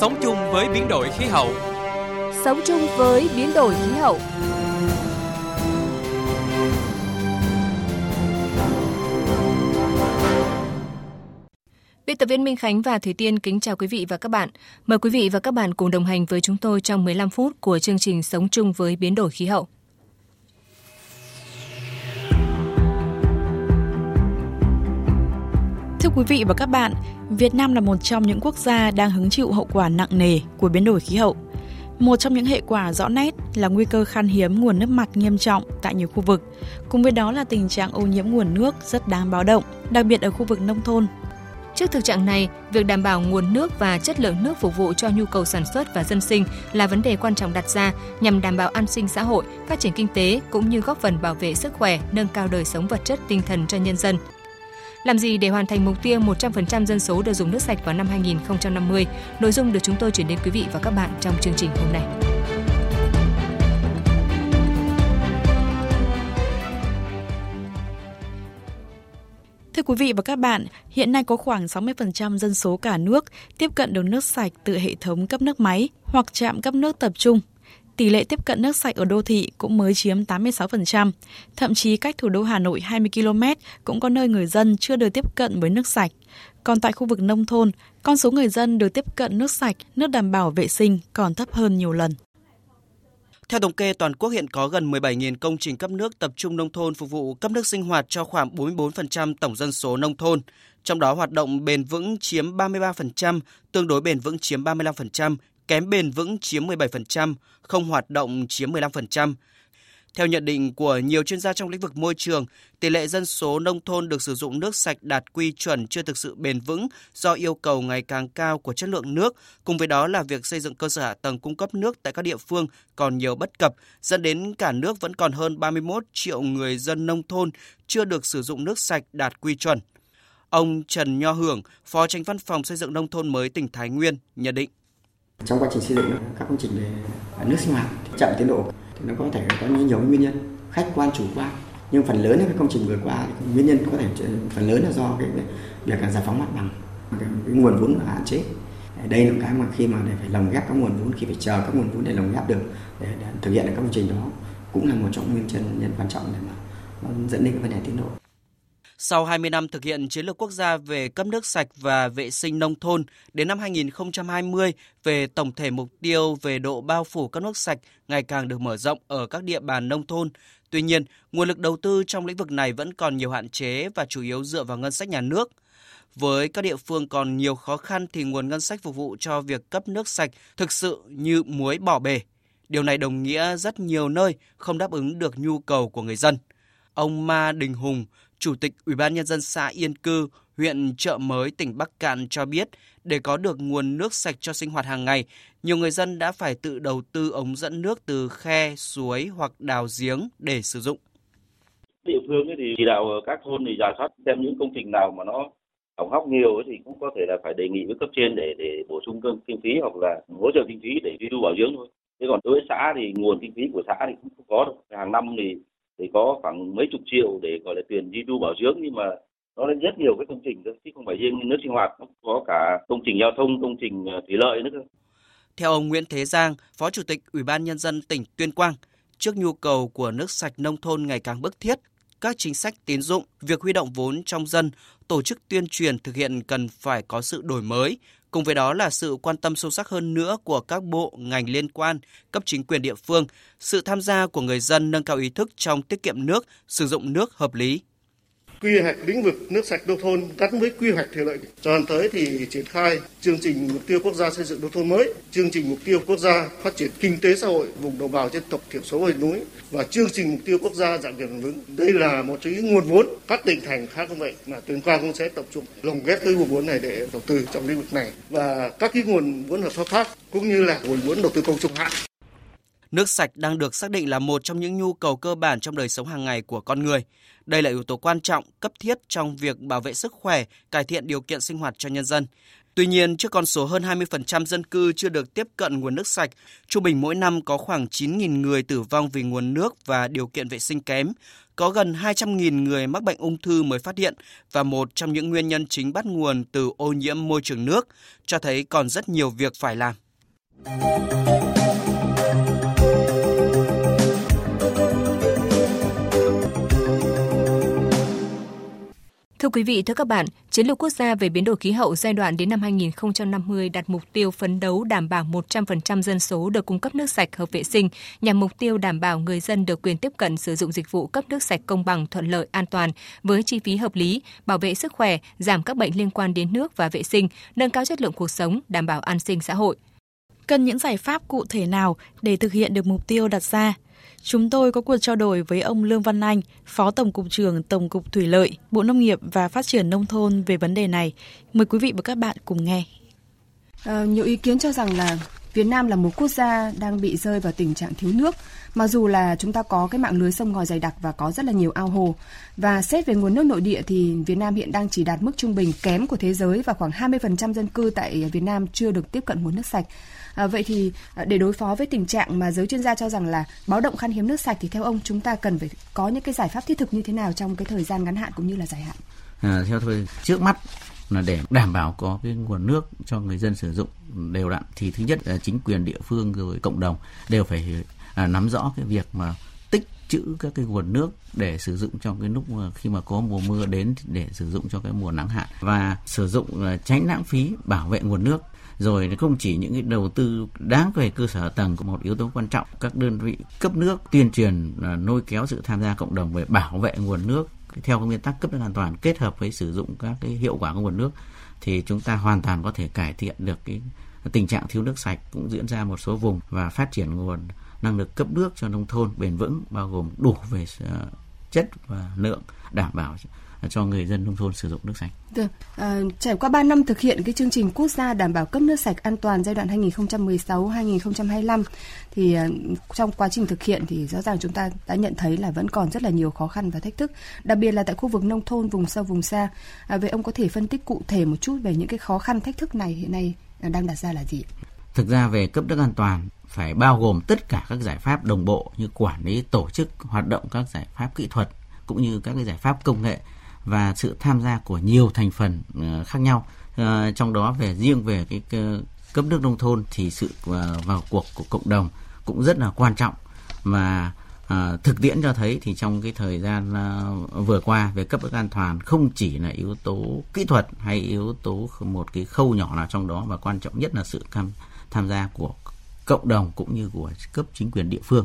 Sống chung với biến đổi khí hậu. Sống chung với biến đổi khí hậu. Biên tập viên Minh Khánh và Thủy Tiên kính chào quý vị và các bạn. Mời quý vị và các bạn cùng đồng hành với chúng tôi trong 15 phút của chương trình Sống chung với biến đổi khí hậu. Quý vị và các bạn, Việt Nam là một trong những quốc gia đang hứng chịu hậu quả nặng nề của biến đổi khí hậu. Một trong những hệ quả rõ nét là nguy cơ khan hiếm nguồn nước mặt nghiêm trọng tại nhiều khu vực. Cùng với đó là tình trạng ô nhiễm nguồn nước rất đáng báo động, đặc biệt ở khu vực nông thôn. Trước thực trạng này, việc đảm bảo nguồn nước và chất lượng nước phục vụ cho nhu cầu sản xuất và dân sinh là vấn đề quan trọng đặt ra nhằm đảm bảo an sinh xã hội, phát triển kinh tế cũng như góp phần bảo vệ sức khỏe, nâng cao đời sống vật chất tinh thần cho nhân dân. Làm gì để hoàn thành mục tiêu 100% dân số được dùng nước sạch vào năm 2050? Nội dung được chúng tôi chuyển đến quý vị và các bạn trong chương trình hôm nay. Thưa quý vị và các bạn, hiện nay có khoảng 60% dân số cả nước tiếp cận được nước sạch từ hệ thống cấp nước máy hoặc trạm cấp nước tập trung tỷ lệ tiếp cận nước sạch ở đô thị cũng mới chiếm 86%. Thậm chí cách thủ đô Hà Nội 20 km cũng có nơi người dân chưa được tiếp cận với nước sạch. Còn tại khu vực nông thôn, con số người dân được tiếp cận nước sạch, nước đảm bảo vệ sinh còn thấp hơn nhiều lần. Theo thống kê, toàn quốc hiện có gần 17.000 công trình cấp nước tập trung nông thôn phục vụ cấp nước sinh hoạt cho khoảng 44% tổng dân số nông thôn. Trong đó hoạt động bền vững chiếm 33%, tương đối bền vững chiếm 35%, kém bền vững chiếm 17%, không hoạt động chiếm 15%. Theo nhận định của nhiều chuyên gia trong lĩnh vực môi trường, tỷ lệ dân số nông thôn được sử dụng nước sạch đạt quy chuẩn chưa thực sự bền vững do yêu cầu ngày càng cao của chất lượng nước, cùng với đó là việc xây dựng cơ sở hạ tầng cung cấp nước tại các địa phương còn nhiều bất cập, dẫn đến cả nước vẫn còn hơn 31 triệu người dân nông thôn chưa được sử dụng nước sạch đạt quy chuẩn. Ông Trần Nho Hưởng, Phó Tránh Văn phòng Xây dựng Nông thôn mới tỉnh Thái Nguyên, nhận định. Trong quá trình xây dựng các công trình về nước sinh hoạt chậm tiến độ. Thì nó có thể có nhiều nguyên nhân. Khách quan chủ quan. Nhưng phần lớn các công trình vừa qua thì nguyên nhân có thể phần lớn là do cái việc giải phóng mặt bằng. Cái, nguồn vốn hạn chế. Đây là cái mà khi mà để phải lồng ghép các nguồn vốn khi phải chờ các nguồn vốn để lồng ghép được để, để thực hiện được các công trình đó cũng là một trong nguyên nhân quan trọng để mà dẫn đến cái vấn đề tiến độ sau 20 năm thực hiện chiến lược quốc gia về cấp nước sạch và vệ sinh nông thôn đến năm 2020 về tổng thể mục tiêu về độ bao phủ cấp nước sạch ngày càng được mở rộng ở các địa bàn nông thôn. Tuy nhiên, nguồn lực đầu tư trong lĩnh vực này vẫn còn nhiều hạn chế và chủ yếu dựa vào ngân sách nhà nước. Với các địa phương còn nhiều khó khăn thì nguồn ngân sách phục vụ cho việc cấp nước sạch thực sự như muối bỏ bể. Điều này đồng nghĩa rất nhiều nơi không đáp ứng được nhu cầu của người dân. Ông Ma Đình Hùng, Chủ tịch Ủy ban nhân dân xã Yên Cư, huyện Chợ Mới, tỉnh Bắc Cạn cho biết, để có được nguồn nước sạch cho sinh hoạt hàng ngày, nhiều người dân đã phải tự đầu tư ống dẫn nước từ khe, suối hoặc đào giếng để sử dụng. Địa phương thì chỉ đạo các thôn thì giả soát xem những công trình nào mà nó hỏng hóc nhiều thì cũng có thể là phải đề nghị với cấp trên để để bổ sung kinh phí hoặc là hỗ trợ kinh phí để duy tu bảo dưỡng thôi. Thế còn đối với xã thì nguồn kinh phí của xã thì cũng không có được. Hàng năm thì thì có khoảng mấy chục triệu để gọi là tiền duy tu bảo dưỡng nhưng mà nó là rất nhiều cái công trình chứ không phải riêng nước sinh hoạt nó có cả công trình giao thông công trình ờ, thủy lợi nữa theo ông Nguyễn Thế Giang, Phó Chủ tịch Ủy ban Nhân dân tỉnh Tuyên Quang, trước nhu cầu của nước sạch nông thôn ngày càng bức thiết, các chính sách tín dụng, việc huy động vốn trong dân, tổ chức tuyên truyền thực hiện cần phải có sự đổi mới, Cùng với đó là sự quan tâm sâu sắc hơn nữa của các bộ, ngành liên quan, cấp chính quyền địa phương, sự tham gia của người dân nâng cao ý thức trong tiết kiệm nước, sử dụng nước hợp lý quy hoạch lĩnh vực nước sạch nông thôn gắn với quy hoạch thủy lợi. Cho tới thì triển khai chương trình mục tiêu quốc gia xây dựng nông thôn mới, chương trình mục tiêu quốc gia phát triển kinh tế xã hội vùng đồng bào dân tộc thiểu số và núi và chương trình mục tiêu quốc gia giảm nghèo bền vững. Đây là một trong những nguồn vốn các tỉnh thành khác cũng vậy mà tuyên quang cũng sẽ tập trung lồng ghép cái nguồn vốn này để đầu tư trong lĩnh vực này và các cái nguồn vốn hợp pháp khác cũng như là nguồn vốn đầu tư công trung hạn Nước sạch đang được xác định là một trong những nhu cầu cơ bản trong đời sống hàng ngày của con người. Đây là yếu tố quan trọng, cấp thiết trong việc bảo vệ sức khỏe, cải thiện điều kiện sinh hoạt cho nhân dân. Tuy nhiên, trước con số hơn 20% dân cư chưa được tiếp cận nguồn nước sạch, trung bình mỗi năm có khoảng 9.000 người tử vong vì nguồn nước và điều kiện vệ sinh kém, có gần 200.000 người mắc bệnh ung thư mới phát hiện và một trong những nguyên nhân chính bắt nguồn từ ô nhiễm môi trường nước, cho thấy còn rất nhiều việc phải làm. Thưa quý vị, thưa các bạn, Chiến lược quốc gia về biến đổi khí hậu giai đoạn đến năm 2050 đặt mục tiêu phấn đấu đảm bảo 100% dân số được cung cấp nước sạch hợp vệ sinh nhằm mục tiêu đảm bảo người dân được quyền tiếp cận sử dụng dịch vụ cấp nước sạch công bằng, thuận lợi, an toàn với chi phí hợp lý, bảo vệ sức khỏe, giảm các bệnh liên quan đến nước và vệ sinh, nâng cao chất lượng cuộc sống, đảm bảo an sinh xã hội. Cần những giải pháp cụ thể nào để thực hiện được mục tiêu đặt ra? Chúng tôi có cuộc trao đổi với ông Lương Văn Anh, Phó Tổng cục trưởng Tổng cục Thủy lợi, Bộ Nông nghiệp và Phát triển Nông thôn về vấn đề này. Mời quý vị và các bạn cùng nghe. À, nhiều ý kiến cho rằng là Việt Nam là một quốc gia đang bị rơi vào tình trạng thiếu nước, mặc dù là chúng ta có cái mạng lưới sông ngòi dày đặc và có rất là nhiều ao hồ. Và xét về nguồn nước nội địa thì Việt Nam hiện đang chỉ đạt mức trung bình kém của thế giới và khoảng 20% dân cư tại Việt Nam chưa được tiếp cận nguồn nước sạch. À, vậy thì à, để đối phó với tình trạng mà giới chuyên gia cho rằng là báo động khan hiếm nước sạch thì theo ông chúng ta cần phải có những cái giải pháp thiết thực như thế nào trong cái thời gian ngắn hạn cũng như là dài hạn? À, theo tôi trước mắt là để đảm bảo có cái nguồn nước cho người dân sử dụng đều đặn. Thì thứ nhất là chính quyền địa phương rồi cộng đồng đều phải à, nắm rõ cái việc mà tích trữ các cái nguồn nước để sử dụng trong cái lúc mà khi mà có mùa mưa đến để sử dụng cho cái mùa nắng hạn. Và sử dụng là tránh lãng phí bảo vệ nguồn nước. Rồi không chỉ những cái đầu tư đáng về cơ sở tầng cũng một yếu tố quan trọng các đơn vị cấp nước tuyên truyền à, nôi kéo sự tham gia cộng đồng về bảo vệ nguồn nước theo nguyên tắc cấp nước an toàn kết hợp với sử dụng các cái hiệu quả của nguồn nước thì chúng ta hoàn toàn có thể cải thiện được cái tình trạng thiếu nước sạch cũng diễn ra một số vùng và phát triển nguồn năng lực cấp nước cho nông thôn bền vững, bao gồm đủ về ờ, chất và lượng, đảm bảo cho người dân nông thôn sử dụng nước sạch. Được. À, trải qua 3 năm thực hiện cái chương trình quốc gia đảm bảo cấp nước sạch an toàn giai đoạn 2016-2025 thì à, trong quá trình thực hiện thì rõ ràng chúng ta đã nhận thấy là vẫn còn rất là nhiều khó khăn và thách thức, đặc biệt là tại khu vực nông thôn, vùng sâu, vùng xa. À, vậy ông có thể phân tích cụ thể một chút về những cái khó khăn thách thức này hiện nay đang đặt ra là gì? Thực ra về cấp nước an toàn phải bao gồm tất cả các giải pháp đồng bộ như quản lý tổ chức hoạt động các giải pháp kỹ thuật cũng như các cái giải pháp công nghệ và sự tham gia của nhiều thành phần ờ, khác nhau. Ờ, trong đó về riêng về cái cấp nước nông thôn thì sự ờ, vào cuộc của cộng đồng cũng rất là quan trọng. Và À, thực tiễn cho thấy thì trong cái thời gian vừa qua về cấp nước an toàn không chỉ là yếu tố kỹ thuật hay yếu tố một cái khâu nhỏ nào trong đó và quan trọng nhất là sự tham tham gia của cộng đồng cũng như của cấp chính quyền địa phương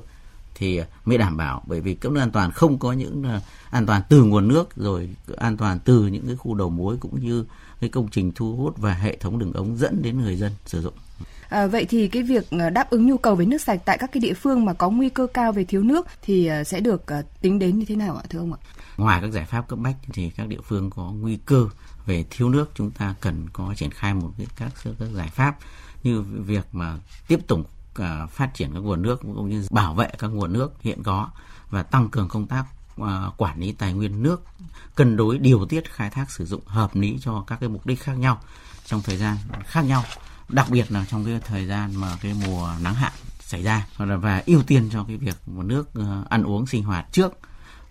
thì mới đảm bảo bởi vì cấp nước an toàn không có những uh, an toàn từ nguồn nước rồi an toàn từ những cái khu đầu mối cũng như cái công trình thu hút và hệ thống đường ống dẫn đến người dân sử dụng. À, vậy thì cái việc ờ, đáp ứng nhu cầu về nước sạch tại các cái địa phương mà có nguy cơ cao về thiếu nước thì ờ, sẽ được tính đến như thế nào ạ thưa ông ạ? Ngoài các giải pháp cấp bách thì các địa phương có nguy cơ về thiếu nước chúng ta cần có triển khai một cái các, các giải pháp như việc mà tiếp tục uh, phát triển các nguồn nước cũng như bảo vệ các nguồn nước hiện có và tăng cường công tác uh, quản lý tài nguyên nước cân đối điều tiết khai thác sử dụng hợp lý cho các cái mục đích khác nhau trong thời gian khác nhau đặc biệt là trong cái thời gian mà cái mùa nắng hạn xảy ra và ưu tiên cho cái việc nguồn nước uh, ăn uống sinh hoạt trước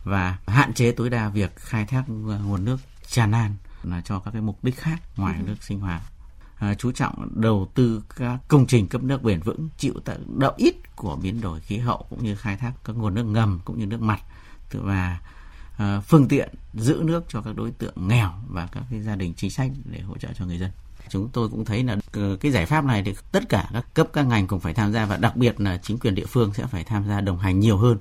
và hạn chế tối đa việc khai thác nguồn nước tràn lan là cho các cái mục đích khác ngoài ừ. nước sinh hoạt à, chú trọng đầu tư các công trình cấp nước bền vững chịu tác động ít của biến đổi khí hậu cũng như khai thác các nguồn nước ngầm cũng như nước mặt. Và à, phương tiện giữ nước cho các đối tượng nghèo và các cái gia đình chính sách để hỗ trợ cho người dân chúng tôi cũng thấy là ờ, cái giải pháp này thì tất cả các cấp các ngành cũng phải tham gia và đặc biệt là chính quyền địa phương sẽ phải tham gia đồng hành nhiều hơn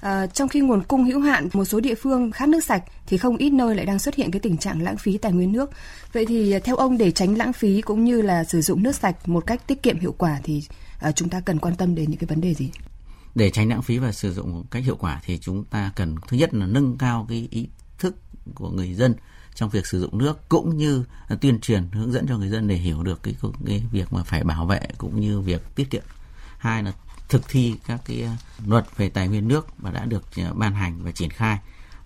À, trong khi nguồn cung hữu hạn, một số địa phương khát nước sạch thì không ít nơi lại đang xuất hiện cái tình trạng lãng phí tài nguyên nước. Vậy thì theo ông để tránh lãng phí cũng như là sử dụng nước sạch một cách tiết kiệm hiệu quả thì à, chúng ta cần quan tâm đến những cái vấn đề gì? Để tránh lãng phí và sử dụng một cách hiệu quả thì chúng ta cần thứ nhất là nâng cao cái ý thức của người dân trong việc sử dụng nước cũng như tuyên truyền hướng dẫn cho người dân để hiểu được cái, cái việc mà phải bảo vệ cũng như việc tiết kiệm. Hai là thực thi các cái à, luật về tài nguyên nước mà đã được à, ban hành và triển khai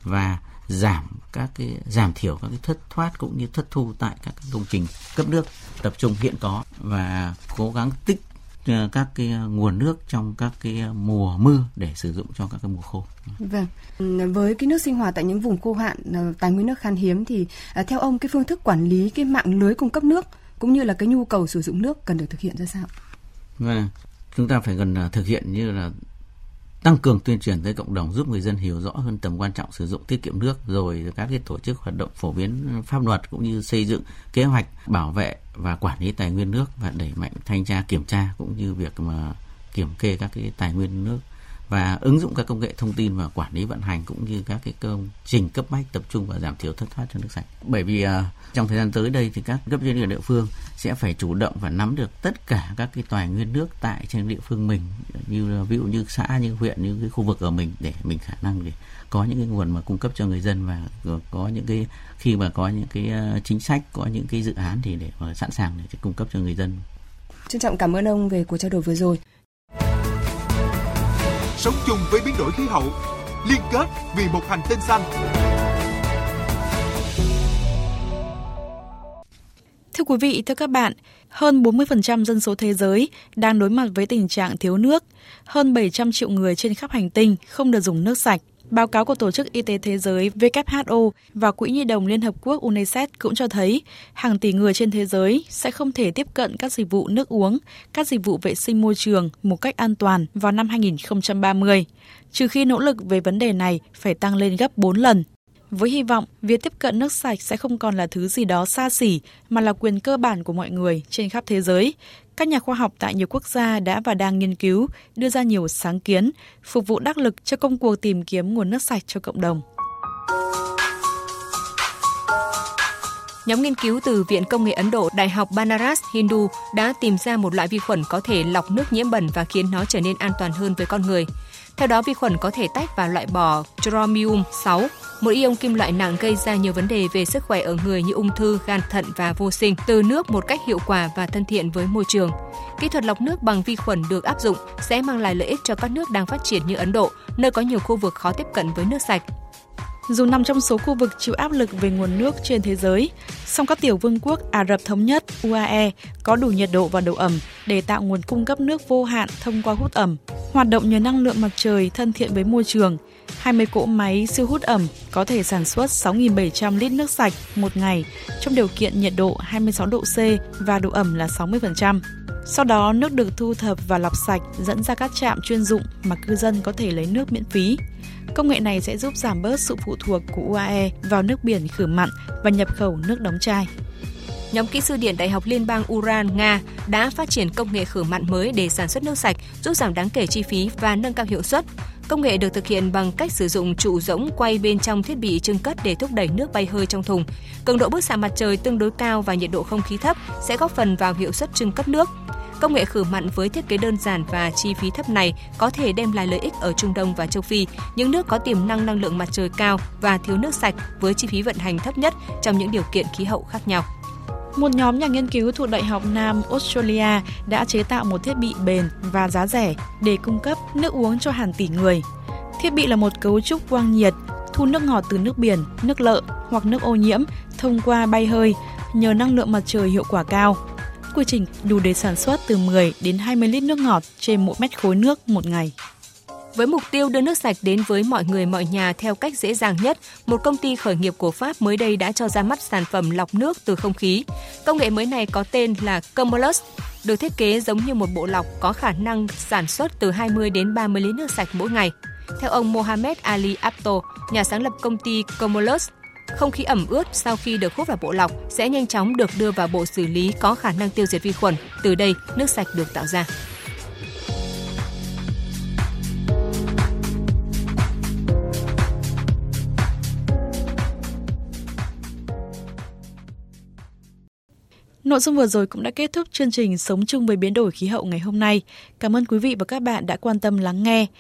và giảm các cái giảm thiểu các cái thất thoát cũng như thất thu tại các công trình cấp nước tập trung hiện có và cố gắng tích các cái nguồn nước trong các cái mùa mưa để sử dụng cho các cái mùa khô. Vâng. Với cái nước sinh hoạt tại những vùng khô hạn, ờ, tài nguyên nước khan hiếm thì theo ông cái phương thức quản lý cái mạng lưới cung cấp nước cũng như là cái nhu cầu sử dụng nước cần được thực hiện ra sao? Vâng, chúng ta phải cần thực hiện như là tăng cường tuyên truyền tới cộng đồng, giúp người dân hiểu rõ hơn tầm quan trọng sử dụng tiết kiệm nước, rồi các cái tổ chức hoạt động phổ biến pháp luật cũng như xây dựng kế hoạch bảo vệ và quản lý tài nguyên nước và đẩy mạnh thanh tra kiểm tra cũng như việc mà kiểm kê các cái tài nguyên nước và ứng dụng các công nghệ thông tin và quản lý vận hành cũng như các cái công trình cấp bách tập trung và giảm thiểu thất thoát cho nước sạch. Bởi vì uh, trong thời gian tới đây thì các cấp trên địa phương sẽ phải chủ động và nắm được tất cả các cái tài nguyên nước tại trên địa phương mình như ví dụ như xã như huyện như cái khu vực ở mình để mình khả năng để có những cái nguồn mà cung cấp cho người dân và có những cái khi mà có những cái à, chính sách có những cái dự án thì để sẵn sàng để cung cấp cho người dân. Trân trọng cảm ơn ông về cuộc trao đổi vừa rồi sống chung với biến đổi khí hậu, liên kết vì một hành tinh xanh. Thưa quý vị, thưa các bạn, hơn 40% dân số thế giới đang đối mặt với tình trạng thiếu nước. Hơn 700 triệu người trên khắp hành tinh không được dùng nước sạch. Báo cáo của Tổ chức Y tế Thế giới WHO và Quỹ Nhi đồng Liên Hợp Quốc UNICEF cũng cho thấy hàng tỷ người trên thế giới sẽ không thể tiếp cận các dịch vụ nước uống, các dịch vụ vệ sinh môi trường một cách an toàn vào năm 2030, trừ khi nỗ lực về vấn đề này phải tăng lên gấp 4 lần với hy vọng việc tiếp cận nước sạch sẽ không còn là thứ gì đó xa xỉ mà là quyền cơ bản của mọi người trên khắp thế giới. Các nhà khoa học tại nhiều quốc gia đã và đang nghiên cứu, đưa ra nhiều sáng kiến, phục vụ đắc lực cho công cuộc tìm kiếm nguồn nước sạch cho cộng đồng. Nhóm nghiên cứu từ Viện Công nghệ Ấn Độ, Đại học Banaras, Hindu đã tìm ra một loại vi khuẩn có thể lọc nước nhiễm bẩn và khiến nó trở nên an toàn hơn với con người. Theo đó, vi khuẩn có thể tách và loại bỏ chromium 6, một ion kim loại nặng gây ra nhiều vấn đề về sức khỏe ở người như ung thư, gan thận và vô sinh từ nước một cách hiệu quả và thân thiện với môi trường. Kỹ thuật lọc nước bằng vi khuẩn được áp dụng sẽ mang lại lợi ích cho các nước đang phát triển như Ấn Độ, nơi có nhiều khu vực khó tiếp cận với nước sạch. Dù nằm trong số khu vực chịu áp lực về nguồn nước trên thế giới, song các tiểu vương quốc Ả Rập Thống Nhất UAE có đủ nhiệt độ và độ ẩm để tạo nguồn cung cấp nước vô hạn thông qua hút ẩm. Hoạt động nhờ năng lượng mặt trời thân thiện với môi trường, 20 cỗ máy siêu hút ẩm có thể sản xuất 6.700 lít nước sạch một ngày trong điều kiện nhiệt độ 26 độ C và độ ẩm là 60%. Sau đó, nước được thu thập và lọc sạch dẫn ra các trạm chuyên dụng mà cư dân có thể lấy nước miễn phí. Công nghệ này sẽ giúp giảm bớt sự phụ thuộc của UAE vào nước biển khử mặn và nhập khẩu nước đóng chai. Nhóm kỹ sư điện Đại học Liên bang Uran, Nga đã phát triển công nghệ khử mặn mới để sản xuất nước sạch, giúp giảm đáng kể chi phí và nâng cao hiệu suất. Công nghệ được thực hiện bằng cách sử dụng trụ rỗng quay bên trong thiết bị trưng cất để thúc đẩy nước bay hơi trong thùng. Cường độ bức xạ mặt trời tương đối cao và nhiệt độ không khí thấp sẽ góp phần vào hiệu suất trưng cất nước. Công nghệ khử mặn với thiết kế đơn giản và chi phí thấp này có thể đem lại lợi ích ở Trung Đông và châu Phi, những nước có tiềm năng năng lượng mặt trời cao và thiếu nước sạch với chi phí vận hành thấp nhất trong những điều kiện khí hậu khác nhau. Một nhóm nhà nghiên cứu thuộc Đại học Nam Australia đã chế tạo một thiết bị bền và giá rẻ để cung cấp nước uống cho hàng tỷ người. Thiết bị là một cấu trúc quang nhiệt thu nước ngọt từ nước biển, nước lợ hoặc nước ô nhiễm thông qua bay hơi nhờ năng lượng mặt trời hiệu quả cao. Quy trình đủ để sản xuất từ 10 đến 20 lít nước ngọt trên mỗi mét khối nước một ngày. Với mục tiêu đưa nước sạch đến với mọi người mọi nhà theo cách dễ dàng nhất, một công ty khởi nghiệp của Pháp mới đây đã cho ra mắt sản phẩm lọc nước từ không khí. Công nghệ mới này có tên là Comolus, được thiết kế giống như một bộ lọc có khả năng sản xuất từ 20 đến 30 lít nước sạch mỗi ngày. Theo ông Mohamed Ali Apto, nhà sáng lập công ty Comolus, không khí ẩm ướt sau khi được hút vào bộ lọc sẽ nhanh chóng được đưa vào bộ xử lý có khả năng tiêu diệt vi khuẩn. Từ đây, nước sạch được tạo ra. Nội dung vừa rồi cũng đã kết thúc chương trình Sống chung với biến đổi khí hậu ngày hôm nay. Cảm ơn quý vị và các bạn đã quan tâm lắng nghe.